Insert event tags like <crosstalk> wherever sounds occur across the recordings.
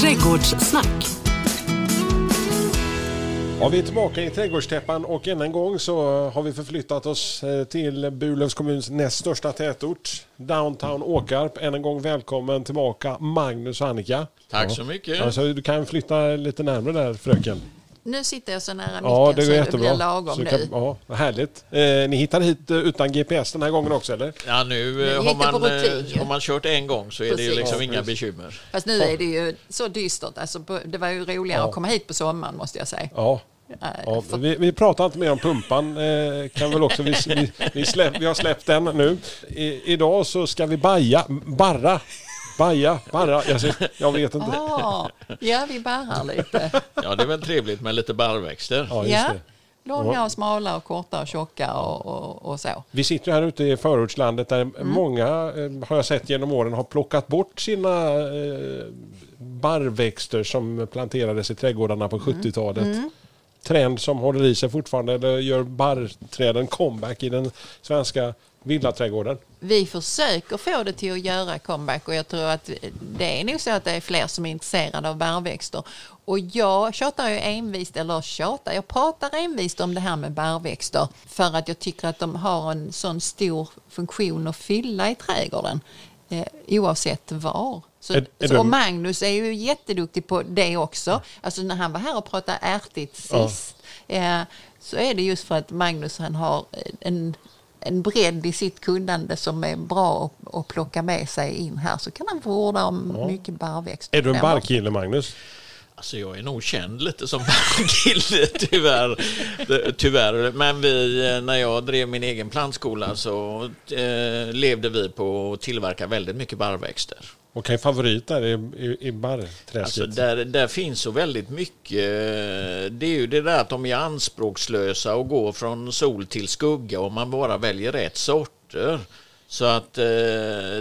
Trädgårdssnack. Ja, vi är tillbaka i trädgårdstäppan och än en gång så har vi förflyttat oss eh, till Burlövs kommuns näst största tätort, Downtown Åkarp. Än en gång välkommen tillbaka Magnus och Annika. Tack så mycket. Alltså, du kan flytta lite närmare där fröken. Nu sitter jag så nära micken Ja, det går så det blir lagom Så du nu. kan, ja, vad härligt. Eh, ni hittade hit eh, utan GPS den här gången också eller? Ja, nu eh, har man, rutin, eh, har man kört en gång så är det ju Precis. liksom Ja, inga precis. bekymmer. Fast nu är det ju så dystert. Alltså, det var ju roligare Ja. att komma hit på sommaren måste jag säga. Ja. Ja, för- vi, vi pratar inte mer om pumpan. Eh, kan väl också, vi, vi, vi, släpp, vi har släppt den nu. I, idag så ska vi baja, barra. Baja, barra. Jag, ser- jag vet inte. Ah, ja, vi barrar lite. Ja, det är väl trevligt med lite barrväxter. Ja, just Ja, det. långa och smala och korta och tjocka och, och, och så. Vi sitter här ute i förortslandet där Mm. många, eh, har jag sett genom åren, har plockat bort sina eh, barrväxter som planterades i trädgårdarna på Mm. 70-talet. Trend som håller i sig fortfarande, eller gör barrträden comeback i den svenska villaträdgården. Vi försöker få det till att göra comeback och jag tror att det är nog så att det är fler som är intresserade av barrväxter. Och jag tjatar ju envist, eller tjatar, jag pratar envist om det här med barrväxter för att jag tycker att de har en sån stor funktion att fylla i trädgården eh, oavsett var. Så, Är- är så, och Magnus är ju jätteduktig på det också. Alltså när han var här och pratade ärtigt Ja. sist eh, så är det just för att Magnus han har en, en bredd i sitt kunnande som är bra att, plocka med sig in här. Så kan han få orda om mycket barrväxter. Är du en barrkille Magnus? Alltså jag är nog känd lite som <laughs> barnkille tyvärr. Tyvärr. Men vi, eh, när jag drev min egen plantskola så eh, levde vi på att tillverka väldigt mycket barrväxter. Och kan favorit där i, i, i barrträsket? Alltså där, där finns så väldigt mycket. Det är ju det där att de är anspråkslösa och går från sol till skugga och man bara väljer rätt sorter. Så att eh,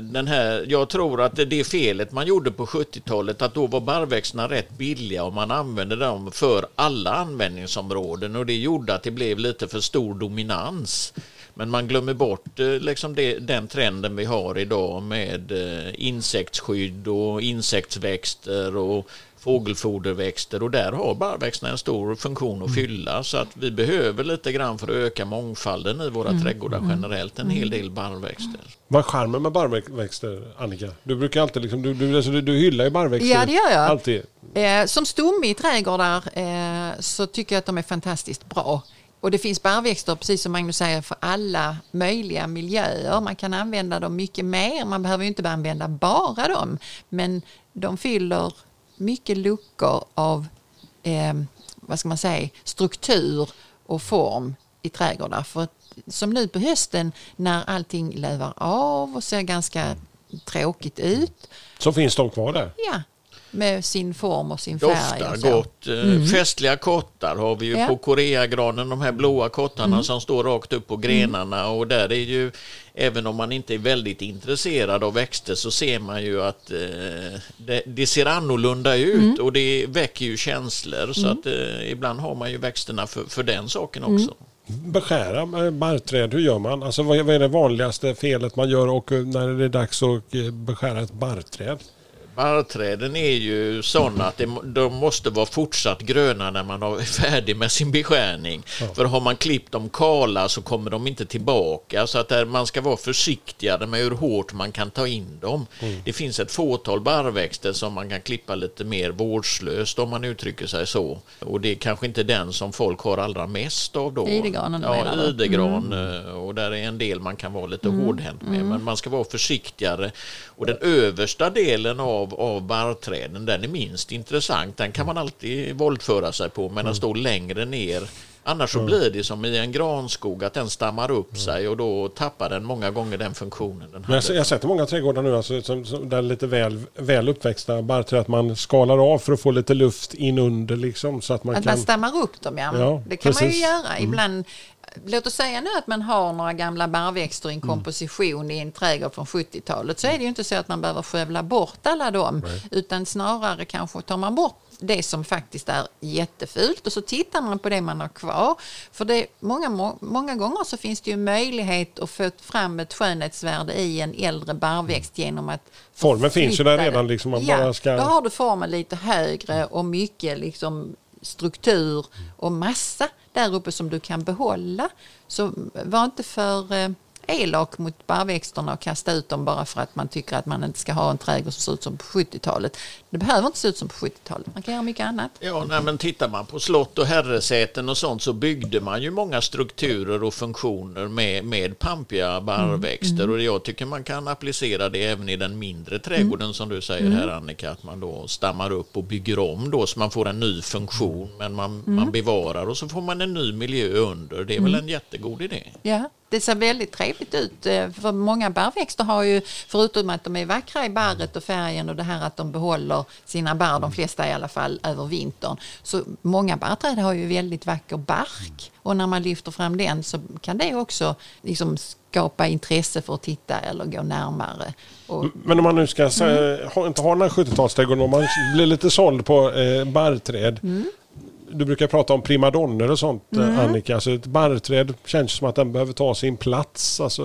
den här, jag tror att det, det felet man gjorde på 70-talet att då var barrväxterna rätt billiga och man använde dem för alla användningsområden och det gjorde att det blev lite för stor dominans. Men man glömmer bort eh, liksom det, den trenden vi har idag med eh, insektsskydd och insektsväxter och fågelfoderväxter och där har barrväxterna en stor funktion att fylla så att vi behöver lite grann för att öka mångfalden i våra trädgårdar generellt en hel del barrväxter. Vad är charmen med barrväxter, Annika? Du brukar alltid liksom, du, du, alltså, du, du hyllar ju barrväxter. Ja, det gör jag. Alltid. Eh, som stomme i trädgårdar eh, så tycker jag att de är fantastiskt bra. Och det finns barrväxter, precis som Magnus säger, för alla möjliga miljöer. Man kan använda dem mycket mer. Man behöver ju inte bara använda bara dem. Men de fyller mycket luckor av eh, vad ska man säga, struktur och form i trädgårdar. För som nu på hösten när allting lövar av och ser ganska tråkigt ut. Så finns de kvar där. Ja, med sin form och sin färg. Doftar gott. Eh, Festliga kottar har vi ju Ja. på koreagranen, de här blåa kottarna som står rakt upp på grenarna och där är ju, även om man inte är väldigt intresserad av växter så ser man ju att eh, det, det ser annorlunda ut och det väcker ju känslor så att eh, ibland har man ju växterna för, för den saken också. Beskära barrträd, hur gör man? Alltså vad är, det vanligaste felet man gör och eh, när det är dags att eh, beskära ett barrträd? Barrträden är ju sådana att de måste vara fortsatt gröna när man är färdig med sin beskärning. För har man klippt dem kala så kommer de inte tillbaka. Så att där man ska vara försiktigare med hur hårt man kan ta in dem. Det finns ett fåtal barrväxter som man kan klippa lite mer vårdslöst om man uttrycker sig så. Och det är kanske inte den som folk har allra mest av då. Idegranen Ja, idegran. eh, Och där är en del man kan vara lite hårdhänt med. Men man ska vara försiktigare. Och den översta delen av, av barrträden, den är minst intressant. Den kan man alltid våldföra sig på. Men den står längre ner. Annars så blir det som i en granskog att den stammar upp sig och då tappar den många gånger den funktionen den Men jag, jag har sett många trädgårdar nu alltså, som, som, där lite väl, väl uppväxta barrträd att man skalar av för att få lite luft in under liksom så att man Att kan... man stammar upp dem, ja. Ja, det kan man ju precis. göra. Ibland, låt oss säga nu att man har några gamla barrväxter i en Mm. komposition i en trädgård från 70-talet så är det ju inte så att man behöver skövla bort alla dem utan snarare kanske tar man bort det som faktiskt är jättefult och så tittar man på det man har kvar. För det, många, må- många gånger så finns det ju möjlighet att få fram ett skönhetsvärde i en äldre barrväxt genom att Formen finns ju där redan, liksom, man ja, bara ska- då har du formen lite högre och mycket liksom struktur och massa där uppe som du kan behålla. Så var inte för eh, elak mot barrväxterna och kasta ut dem bara för att man tycker att man inte ska ha en trädgård som ser ut som på 70-talet. Det behöver inte se ut som på 70-talet, man kan göra mycket annat. Ja, nej, men tittar man på slott och herresäten och sånt så byggde man ju många strukturer och funktioner med, med pampiga barrväxter och jag tycker man kan applicera det även i den mindre trädgården som du säger här Annika, att man då stammar upp och bygger om då så man får en ny funktion men man, man bevarar och så får man en ny miljö under. Det är väl en jättegod idé. Ja, det ser väldigt trevligt ut. eh, För många barrväxter har ju, förutom att de är vackra i barret och färgen och det här att de behåller sina barr, de flesta i alla fall, över vintern. Så många barrträd har ju väldigt vacker bark. Och när man lyfter fram den så kan det också liksom skapa intresse för att titta eller gå närmare. Och, Men om man nu ska säga, ha, inte ha den här 70-talsträdgården, om man blir lite såld på eh, barrträd. Du brukar prata om primadonner och sånt eh, Annika. Alltså ett barrträd känns som att den behöver ta sin plats. Alltså,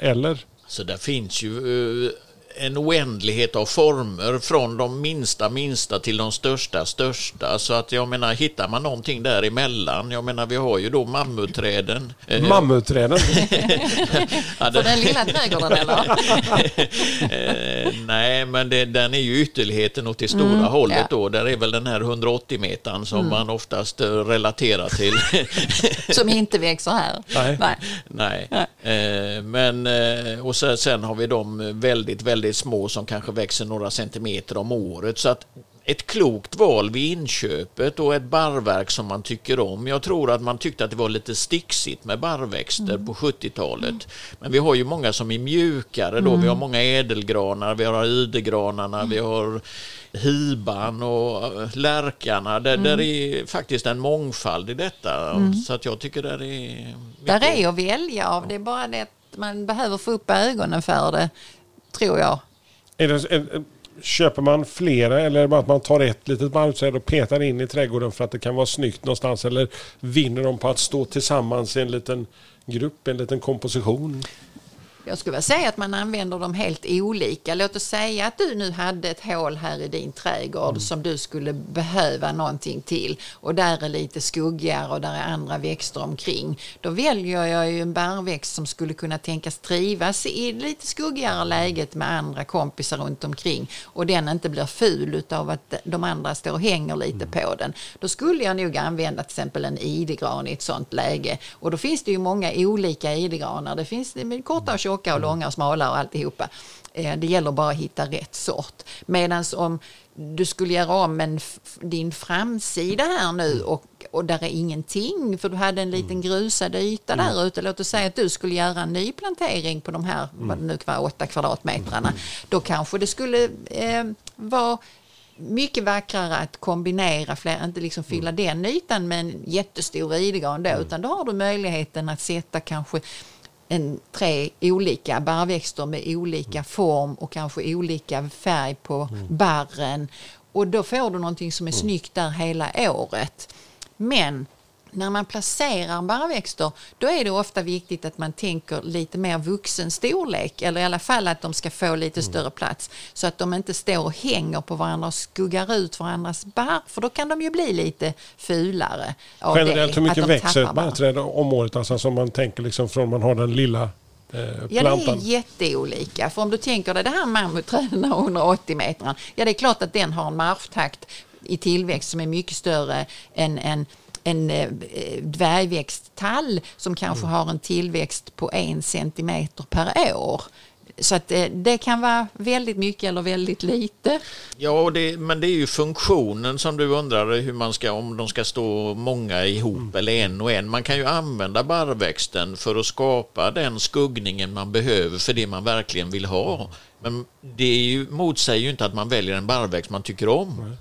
eh, eller? Så där finns ju eh, en oändlighet av former från de minsta minsta till de största största. Så att jag menar, hittar man någonting däremellan, jag menar vi har ju då mammutträden. Eh, Mammutträden. ja, <laughs> det- <laughs> den lilla trädgården eller? <laughs> eh, nej, men det, den är ju ytterligheten åt det stora hållet ja. då. Där är väl den här 180 metern som man oftast eh, relaterar till. Som inte växer här. Nej. Nej. Eh, men, eh, och sen, sen har vi de väldigt, väldigt små som kanske växer några centimeter om året. Så att ett klokt val vid inköpet och ett barrverk som man tycker om. Jag tror att man tyckte att det var lite sticksigt med barrväxter på 70-talet. Men vi har ju många som är mjukare då. Vi har många ädelgranar, vi har idegranarna, vi har hiban och eh, lärkarna. Där, där är faktiskt en mångfald i detta. Så att jag tycker det är mycket Där är att välja av, det är bara det att man behöver få upp ögonen för det, tror jag. Är det, är, köper man flera eller är det bara att man tar ett litet barrträd och petar in i trädgården för att det kan vara snyggt någonstans? Eller vinner de på att stå tillsammans i en liten grupp, en liten komposition? Jag skulle vilja säga att man använder dem helt olika. Låt oss säga att du nu hade ett hål här i din trädgård som du skulle behöva någonting till och där är lite skuggigare och där är andra växter omkring. Då väljer jag ju en barrväxt som skulle kunna tänkas trivas i lite skuggigare läget med andra kompisar runt omkring och den inte blir ful utav att de andra står och hänger lite på den. Då skulle jag nog använda till exempel en idegran i ett sånt läge och då finns det ju många olika idegranar. Det finns korta och tjocka och långa och smala och alltihopa. Eh, Det gäller bara att hitta rätt sort. Medan om du skulle göra om en, din framsida här nu och, och där är ingenting för du hade en liten grusad yta där ute. Låt oss säga att du skulle göra en ny plantering på de här, vad det nu kan vara, åtta kvadratmetrarna. Då kanske det skulle eh, vara mycket vackrare att kombinera fler, inte liksom fylla den ytan med en jättestor idegran då, utan då har du möjligheten att sätta kanske en, tre olika barrväxter med olika form och kanske olika färg på barren. Och då får du någonting som är snyggt där hela året. Men när man placerar barrväxter då är det ofta viktigt att man tänker lite mer vuxen storlek eller i alla fall att de ska få lite större plats så att de inte står och hänger på varandra och skuggar ut varandras barr för då kan de ju bli lite fulare. Generellt, det, hur mycket växer ett barrträd om året? Alltså som man tänker liksom från man har den lilla eh, Ja, det är jätteolika. För om du tänker dig det här mammutträden, 180 meter, ja det är klart att den har en marftakt i tillväxt som är mycket större än en en eh, dvärgväxttall som kanske har en tillväxt på en centimeter per år. Så att eh, det kan vara väldigt mycket eller väldigt lite. Ja, och det, men det är ju funktionen som du undrar hur man ska, om de ska stå många ihop eller en och en. Man kan ju använda barrväxten för att skapa den skuggningen man behöver för det man verkligen vill ha. Men det är ju, motsäger ju inte att man väljer en barrväxt man tycker om.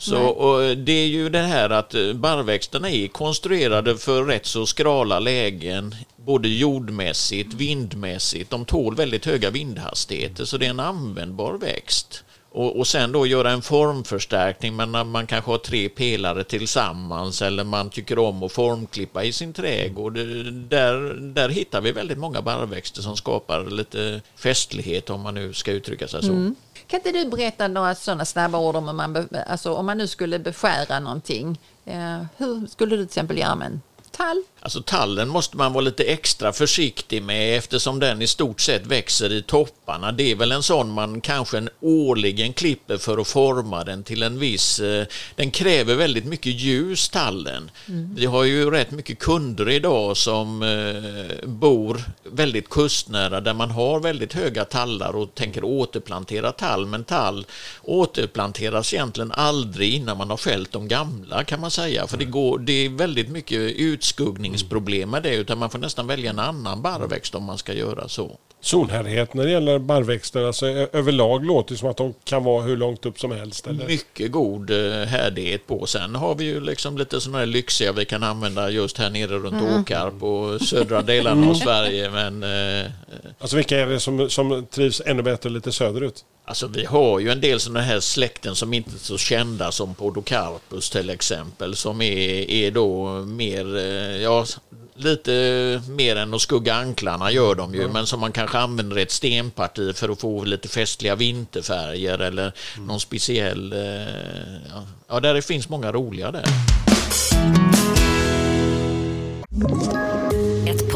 Så, och det är ju det här att eh, barrväxterna är konstruerade för rätt så skrala lägen både jordmässigt, vindmässigt. De tål väldigt höga vindhastigheter så det är en användbar växt. Och, och sen då göra en formförstärkning, men man kanske har tre pelare tillsammans eller man tycker om att formklippa i sin trädgård. Eh, där, där hittar vi väldigt många barrväxter som skapar lite festlighet om man nu ska uttrycka sig så. Mm. Kan inte du berätta några sådana snabba ord om man, alltså, om man nu skulle beskära någonting? Eh, hur skulle du till exempel göra med en tall? Alltså tallen måste man vara lite extra försiktig med eftersom den i stort sett växer i topparna. Det är väl en sån man kanske en årligen klipper för att forma den till en viss... Eh, den kräver väldigt mycket ljus, tallen. Mm. Vi har ju rätt mycket kunder idag som eh, bor väldigt kustnära där man har väldigt höga tallar och tänker återplantera tall. Men tall återplanteras egentligen aldrig innan man har fällt de gamla kan man säga. För det, går, det är väldigt mycket utskuggning spridningsproblem med det utan man får nästan välja en annan barrväxt om man ska göra så. Solhärdighet när det gäller barrväxter, alltså överlag låter det som att de kan vara hur långt upp som helst. Eller? Mycket god eh, härdighet på. Sen har vi ju liksom lite sådana här lyxiga vi kan använda just här nere runt mm. Åkarp och södra delarna av Sverige. Men, eh, alltså vilka är det som, som trivs ännu bättre lite söderut? Alltså vi har ju en del sådana här släkten som inte är så kända som Podocarpus till exempel som är, är då mer, eh, ja lite mer än att skugga anklarna gör de ju, mm. men som man kanske använder ett stenparti för att få lite festliga vinterfärger eller mm. någon speciell, eh, ja, ja där det finns många roliga där.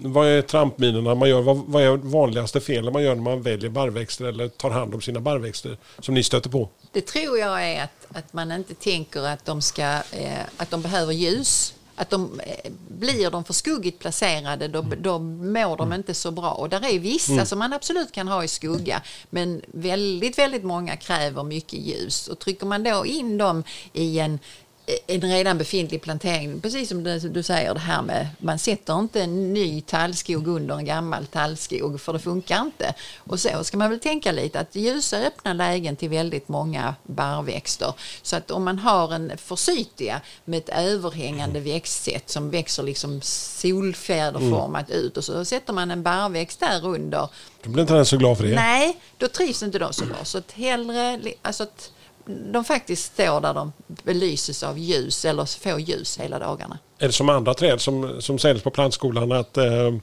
Vad är trampminerna man gör? Vad, vad är vanligaste felen man gör när man väljer barrväxter eller tar hand om sina barrväxter som ni stöter på? Det tror jag är att, att man inte tänker att de, ska, eh, att de behöver ljus. Att de, eh, blir de för skuggigt placerade då, mm. då mår de mm. inte så bra. Och där är vissa mm. som man absolut kan ha i skugga men väldigt, väldigt många kräver mycket ljus. Och trycker man då in dem i en en redan befintlig plantering, precis som du säger det här med man sätter inte en ny tallskog under en gammal tallskog för det funkar inte. Och så ska man väl tänka lite att ljusa öppna lägen till väldigt många barrväxter. Så att om man har en forsythia med ett överhängande växtsätt som växer liksom solfjäderformat mm. ut och så sätter man en barrväxt där under. Då blir inte den så glad för det. Nej, då trivs inte de så bra. Så att hellre, alltså att de faktiskt står där de belyses av ljus eller får ljus hela dagarna. Är det som andra träd som, som säljs på plantskolan att, eh,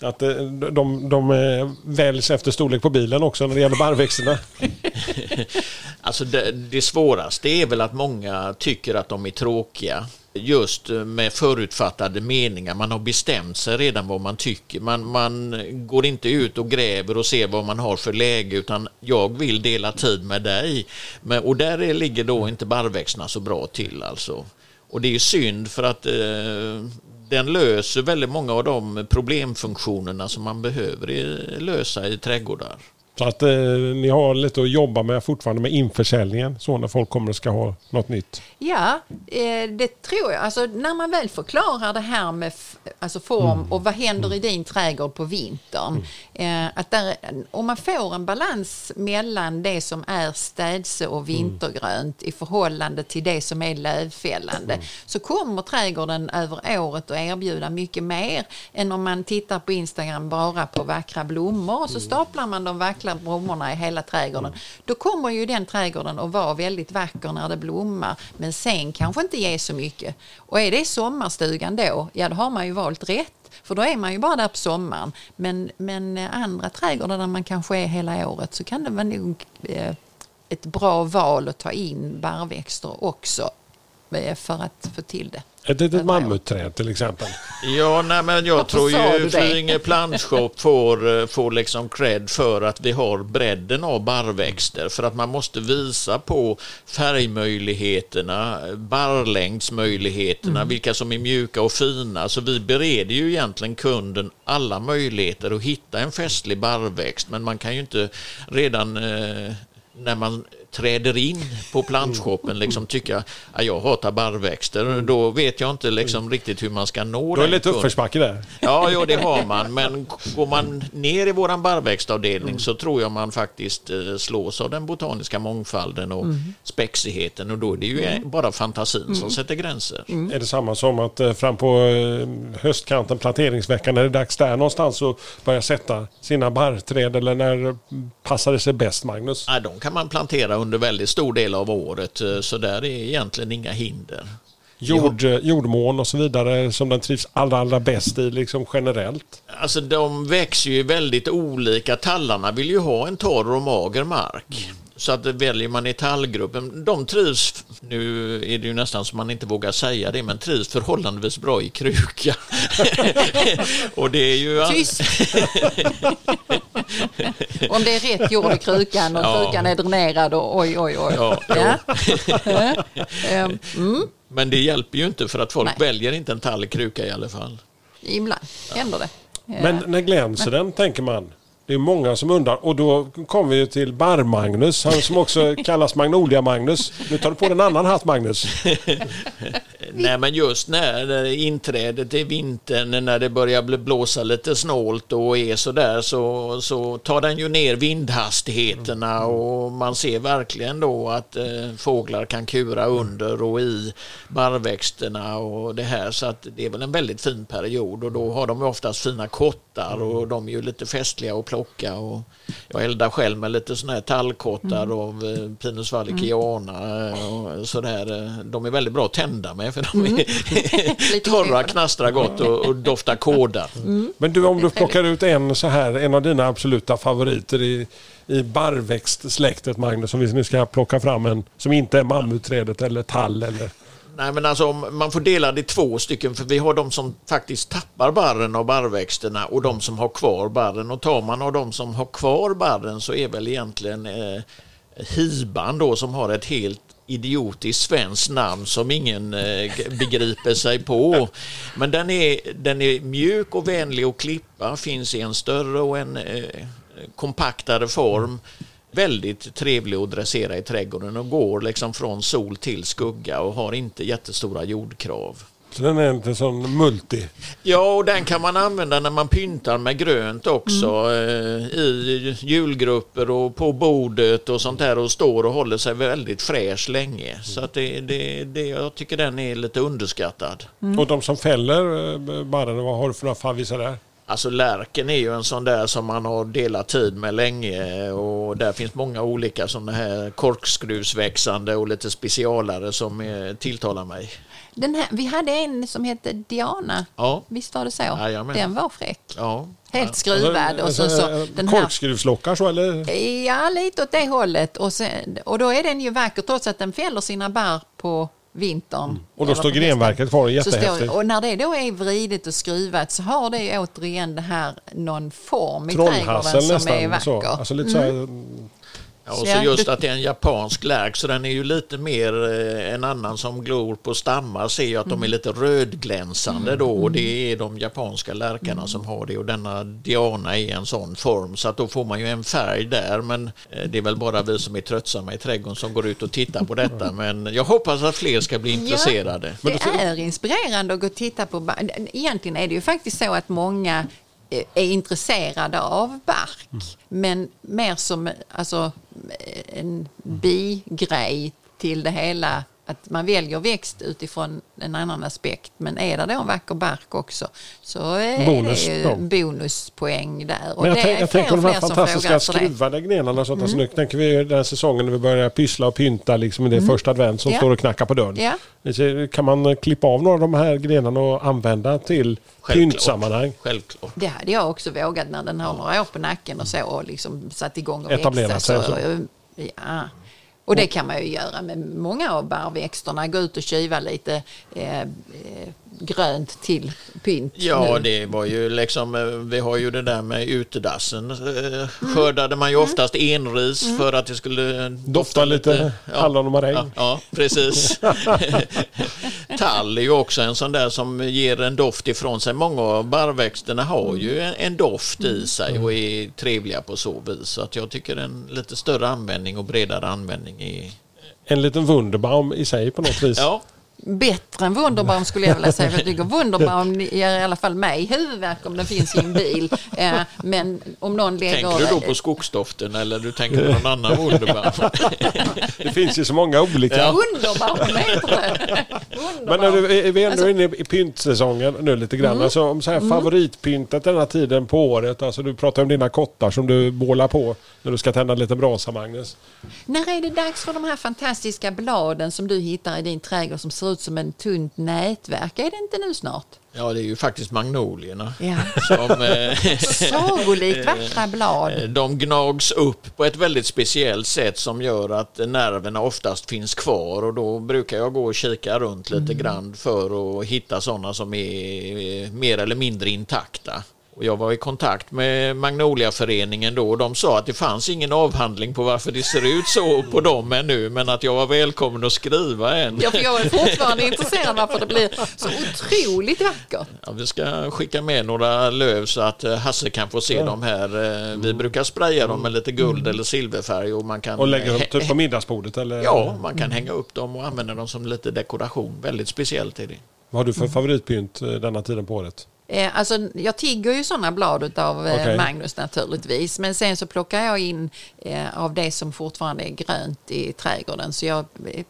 att eh, de, de eh, väljs efter storlek på bilen också när det gäller barrväxterna? <laughs> alltså det, det svåraste är väl att många tycker att de är tråkiga just eh, med förutfattade meningar. Man har bestämt sig redan vad man tycker. Man, man går inte ut och gräver och ser vad man har för läge utan jag vill dela tid med dig. Men, och där ligger då inte barrväxterna så bra till alltså. Och det är synd för att eh, den löser väldigt många av de problemfunktionerna som man behöver lösa i trädgårdar. Så att eh, ni har lite att jobba med fortfarande med införsäljningen så när folk kommer och ska ha något nytt. Ja, eh, det tror jag. Alltså när man väl förklarar det här med alltså form mm. och vad händer i din trädgård på vintern. Mm. Eh, att där, om man får en balans mellan det som är städse och mm. vintergrönt mm. i förhållande till det som är lövfällande mm. så kommer trädgården över året att erbjuda mycket mer än om man tittar på Instagram bara på vackra blommor och så mm. staplar man de vackra vackra blommorna i hela trädgården. Mm. Då kommer ju den trädgården att vara väldigt vacker när det blommar men sen kanske inte ge så mycket. Och är det sommarstugan då, ja då har man ju valt rätt. För då är man ju bara där på sommaren. Men, men andra trädgårdar där man kanske är hela året så kan det vara nog eh, ett bra val att ta in barrväxter också eh, för att få till det. Ett litet mammutträd till exempel. Ja, nej, men jag Varför tror ju? Flyinge plantshop får, eh, får liksom cred för att vi har bredden av barrväxter. För att man måste visa på färgmöjligheterna, barrlängdsmöjligheterna, vilka som är mjuka och fina. Så vi bereder ju egentligen kunden alla möjligheter att hitta en festlig barrväxt. Men man kan ju inte redan eh, när man träder in på plantshoppen liksom tycka att jag hatar barrväxter. Då vet jag inte liksom riktigt hur man ska nå är det den lite uppförsbacke där. Ja, jo, det har man. Men går man ner i våran barrväxtavdelning så tror jag man faktiskt eh, slås av den botaniska mångfalden och spexigheten. Och då är det ju bara fantasin som sätter gränser. Är det samma som att eh, fram på eh, höstkanten, planteringsveckan, är det dags där någonstans att börja sätta sina barrträd eller när passar det sig bäst Magnus? Ja, de kan man plantera under väldigt stor del av året, eh, så där är egentligen inga hinder. Jord, jordmån och så vidare som den trivs allra, allra bäst i liksom generellt. Alltså de växer ju väldigt olika. Tallarna vill ju ha en torr och mager mark. Så att väljer man i tallgruppen, de trivs, nu är det ju nästan som man inte vågar säga det, men trivs förhållandevis bra i kruka. <laughs> och det är ju... Tyst! <laughs> Om det är rätt jord i krukan och Ja. krukan är dränerad och oj, oj, oj. Ja, Ja. Ehm, mm, Men det hjälper ju inte för att folk Nej. väljer inte en tall i kruka i alla fall. Ibland händer det. Men när glänser den tänker man? Det är många som undrar. Och då kommer vi till Bar-Magnus, han som också <laughs> kallas Magnolia-Magnus. Nu tar du på dig en annan hatt Magnus. <laughs> Nej, men just när inträdet i vintern, när det börjar bli- blåsa lite snålt och är sådär så, så tar den ju ner vindhastigheterna. Och man ser verkligen då att eh, fåglar kan kura under och i barrväxterna och det här. Så att det är väl en väldigt fin period och då har de oftast fina kottar och de är ju lite festliga att plocka och jag eldar själv med lite sådana här tallkottar av eh, Pinus vallichiana eh, och sådär. De är väldigt bra att tända med för de är <laughs> Lite torra, knastrar gott och, och doftar kåda. Men du om du plockar ut en så här, en av dina absoluta favoriter i, i barrväxtsläktet Magnus, om vi nu ska plocka fram en som inte är mammutträdet eller tall eller... Nej men alltså man får dela det i två stycken för vi har de som faktiskt tappar barren av barrväxterna och de som har kvar barren. Och tar man av de som har kvar barren så är väl egentligen eh, hiban då som har ett helt idiotiskt svenskt namn som ingen eh, begriper sig på. Men den är, den är mjuk och vänlig att klippa, finns i en större och en eh, kompaktare form. Väldigt trevlig att dressera i trädgården och går liksom från sol till skugga och har inte jättestora jordkrav. Så den är inte sån multi. Ja, och den kan man använda när man pyntar med grönt också eh, i julgrupper och på bordet och sånt där och står och håller sig väldigt fräsch länge. Så att det, det, det, jag tycker den är lite underskattad. Och de som fäller eh, barren, vad har du för några favvisar där? Alltså lärken är ju en sån där som man har delat tid med länge och där finns många olika sådana här korkskruvsväxande och lite specialare som eh, tilltalar mig. Den här, vi hade en som hette Diana. Ja. Visst var det så? Jajamän. Den var fräck. Ja. Helt skruvad. och så, så, eh, den här, Korkskruvslockar så eller? ja, lite åt det hållet. Och, sen, och då är den ju vacker trots att den fäller sina bär på vintern. Mm. Och då står grenverket kvar, Så jättehäftigt. Och när det då är vridet och skruvat så har det återigen det här någon form i trädgården som är nästan. Så. vacker. Alltså lite så här, Ja, och Så just att det är en japansk lärk så den är ju lite mer eh, en annan som glor på stammar ser ju att de är lite rödglänsande då och det är de japanska lärkarna som har det och denna Diana är en sån form så att då får man ju en färg där men eh, det är väl bara vi som är tröttsamma i trädgården som går ut och tittar på detta men jag hoppas att fler ska bli intresserade. Det är inspirerande att gå och titta på. Egentligen är det ju faktiskt så att många är intresserade av bark. Men mer som alltså, en bigrej till det hela. Att man väljer växt utifrån en annan aspekt. Men är det då en vacker bark också så är Bonus det ju en bonuspoäng där. Och Men jag, det är jag tänker på de här fantastiska skruvade grenarna. Sånt. Alltså, nu tänker vi den säsongen när vi börjar pyssla och pynta liksom i det första advent som Ja. står och knackar på dörren. Ja. Kan man klippa av några av de här grenarna och använda till pyntsammanhang? Självklart. Det hade jag också vågat när den har några år på nacken och så och liksom satt igång och Etablera växa. sig så. ja. Och det kan man ju göra med många av barrväxterna. Gå ut och kyva lite eh, eh, grönt till pynt. Ja, nu. det var ju liksom, eh, vi har ju det där med utedassen. Eh, Skördade man ju oftast enris för att det skulle Dofta lite hallon och maräng. Ja, ja, precis. <laughs> <laughs> <laughs> Tall är ju också en sån där som ger en doft ifrån sig. Många av barrväxterna har ju en, en doft i sig och är trevliga på så vis. Så att jag tycker en lite större användning och bredare användning är... En liten Wunderbaum i sig på något vis. Ja, Bättre än Wunderbaum skulle jag vilja säga. För jag tycker <laughs> Wunderbaum ger i alla fall mig huvudvärk om den finns i en bil. <laughs> Eh, men om någon lägger... tänker du då på skogsdoften eller du tänker på någon annan Wunderbaum? <laughs> Det finns ju så många olika. Wunderbaum heter det. Men du, är vi ändå Alltså- inne i pyntsäsongen nu lite grann. Mm. Alltså, om så här favoritpyntet den här tiden på året. Alltså, du pratar om dina kottar som du bålar på när du ska tända lite brasa, Magnus. När är det dags för de här fantastiska bladen som du hittar i din trädgård som ser ut som en tunt nätverk? Är det inte nu snart? Ja, det är ju faktiskt magnolierna. Ja. Som, eh, <laughs> Sagolikt vackra blad. De gnags upp på ett väldigt speciellt sätt som gör att nerverna oftast finns kvar och då brukar jag gå och kika runt lite grann för att hitta sådana som är eh, mer eller mindre intakta. Och jag var i kontakt med Magnoliaföreningen då och de sa att det fanns ingen avhandling på varför det ser ut så på dem ännu men att jag var välkommen att skriva en. Ja, för jag är fortfarande intresserad varför det blir så otroligt vackert. Ja, vi ska skicka med några löv så att eh, Hasse kan få se dem här. Eh, Vi brukar spraya dem med lite guld eller silverfärg och man kan... Och lägger upp typ på middagsbordet eller? Ja, man kan hänga upp dem och använda dem som lite dekoration. Väldigt speciellt är det. Vad har du för favoritpynt eh, denna tiden på året? Eh, alltså, jag tigger ju sådana blad av eh, Okej. Magnus naturligtvis. Men sen så plockar jag in eh, av det som fortfarande är grönt i trädgården. Så jag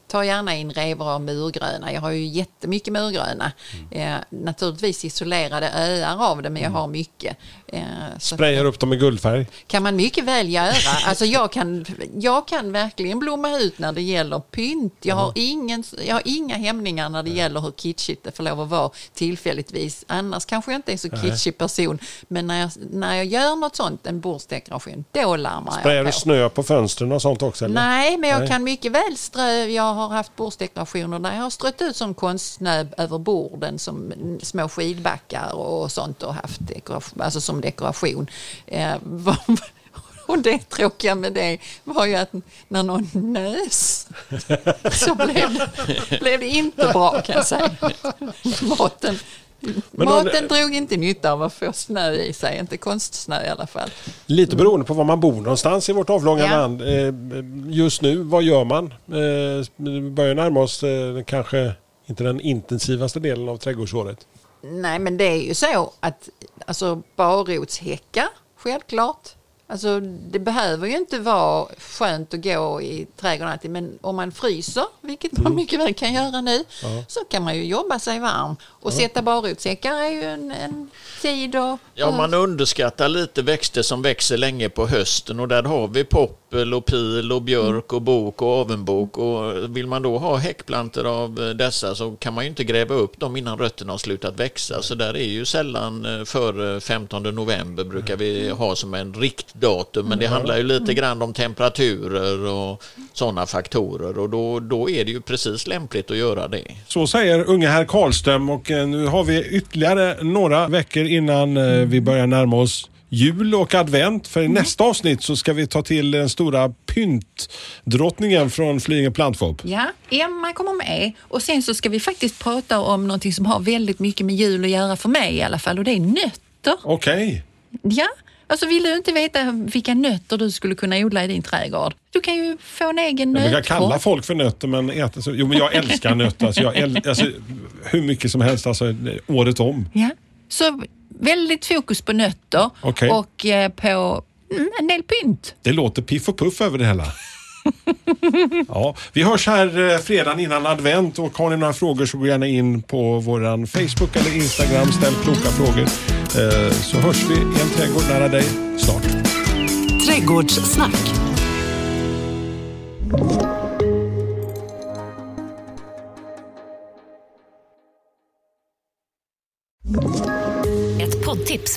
tar gärna in revor av murgröna. Jag har ju jättemycket murgröna. Mm. Naturligtvis isolerade öar av det, men jag har mycket. Eh, Sprayar upp dem i guldfärg? kan man mycket väl göra. Alltså jag, kan, jag kan verkligen blomma ut när det gäller pynt. Jag har, ingen, jag har inga hämningar när det gäller hur kitschigt det får lov att vara tillfälligtvis. Annars kanske jag inte är så kitschig person. Men när jag, när jag gör något sånt, en bordsdekoration, då larmar Sprayar jag du på. snö på fönstren och sånt också? Eller? Nej, men jag Nej. kan mycket väl strö. Jag har haft bordsdekorationer där jag har strött ut som konstsnö över borden som små skidbackar och sånt och haft dekoration, alltså som dekoration. Eh, vad- <laughs> och det tråkiga med det var ju att när någon nös <laughs> så blev det, blev det inte bra kan jag säga. <laughs> Maten, Men om- maten drog inte nytta av att få snö i sig, inte konstsnö i alla fall. Lite beroende på var man bor någonstans i vårt avlånga Ja. land. Eh, Just nu, vad gör man? Eh, Vi börjar närma oss kanske inte den intensivaste delen av trädgårdsåret. Nej, men det är ju så att alltså, barrotshäckar, självklart. Alltså, det behöver ju inte vara skönt att gå i trädgården alltid, men om man fryser, vilket man mycket väl kan göra nu, så kan man ju jobba sig varm. Och sätta barrotshäckar är ju en, en tid och... Ja, man underskattar lite växter som växer länge på hösten och där har vi poppel och pil och björk och bok och avenbok. Och vill man då ha häckplantor av eh, dessa så kan man ju inte gräva upp dem innan rötterna har slutat växa. Så där är ju sällan eh, före 15 november brukar vi ha som en riktdatum men det handlar ju lite grann om temperaturer och sådana faktorer. Och då, då är det ju precis lämpligt att göra det. Så säger unge herr Karlström och eh, nu har vi ytterligare några veckor innan vi börjar närma oss jul och advent. För i nästa avsnitt så ska vi ta till den stora pyntdrottningen från Flyinge plantshop. Ja, Emma kommer med och sen så ska vi faktiskt prata om någonting som har väldigt mycket med jul att göra för mig i alla fall och det är nötter. Okej. Ja, alltså vill du inte veta vilka nötter du skulle kunna odla i din trädgård? Du kan ju få en egen Jag nötkorg. kalla folk för nötter men äta så. Jo men jag älskar nötter. Alltså, jag äl, alltså, hur mycket som helst alltså, året om. Ja, så väldigt fokus på nötter Okej. och eh, på mm, en del pynt. Det låter piff och puff över det hela. <laughs> Ja, vi hörs här eh, fredagen innan advent och har ni några frågor så gå gärna in på våran Facebook eller Instagram. Ställ kloka frågor. Eh, Så hörs vi i en trädgård nära dig snart. Trädgårdssnack.